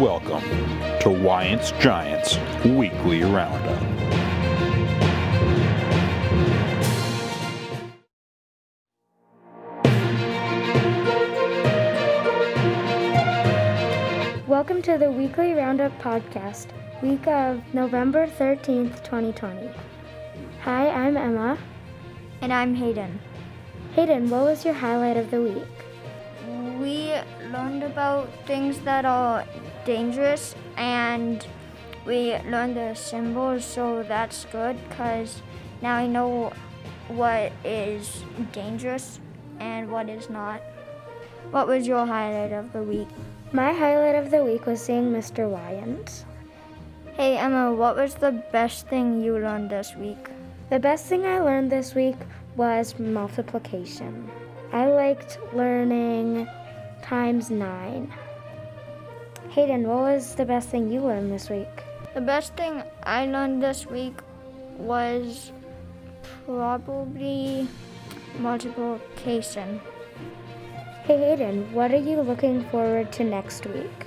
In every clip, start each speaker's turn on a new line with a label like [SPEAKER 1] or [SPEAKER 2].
[SPEAKER 1] welcome to Wyant's Giants Weekly Roundup.
[SPEAKER 2] Welcome to the Weekly Roundup podcast, week of November 13th, 2020. Hi, I'm Emma.
[SPEAKER 3] And I'm Hayden.
[SPEAKER 2] Hayden, what was your highlight of the week?
[SPEAKER 3] We learned about things that are dangerous and we learned the symbols, so that's good because now I know what is dangerous and what is not. What was your highlight of the week?
[SPEAKER 2] My highlight of the week was seeing Mr. Wyant.
[SPEAKER 3] Hey Emma, what was the best thing you learned this week?
[SPEAKER 2] The best thing I learned this week was multiplication. I liked learning times nine. Hayden, what was the best thing you learned this week?
[SPEAKER 3] The best thing I learned this week was probably multiplication.
[SPEAKER 2] Hey Hayden, what are you looking forward to next week?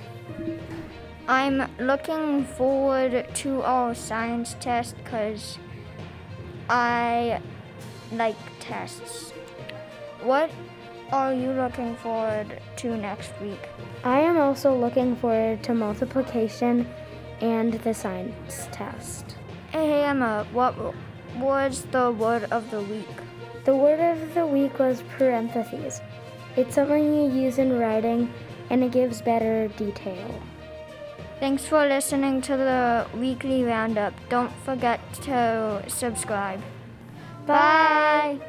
[SPEAKER 3] I'm looking forward to our science test because I like tests. What are you looking forward to next week?
[SPEAKER 2] I am also looking forward to multiplication and the science test.
[SPEAKER 3] Hey Emma, what was the word of the week?
[SPEAKER 2] The word of the week was parentheses. It's something you use in writing and it gives better detail.
[SPEAKER 3] Thanks for listening to the weekly roundup. Don't forget to subscribe. Bye.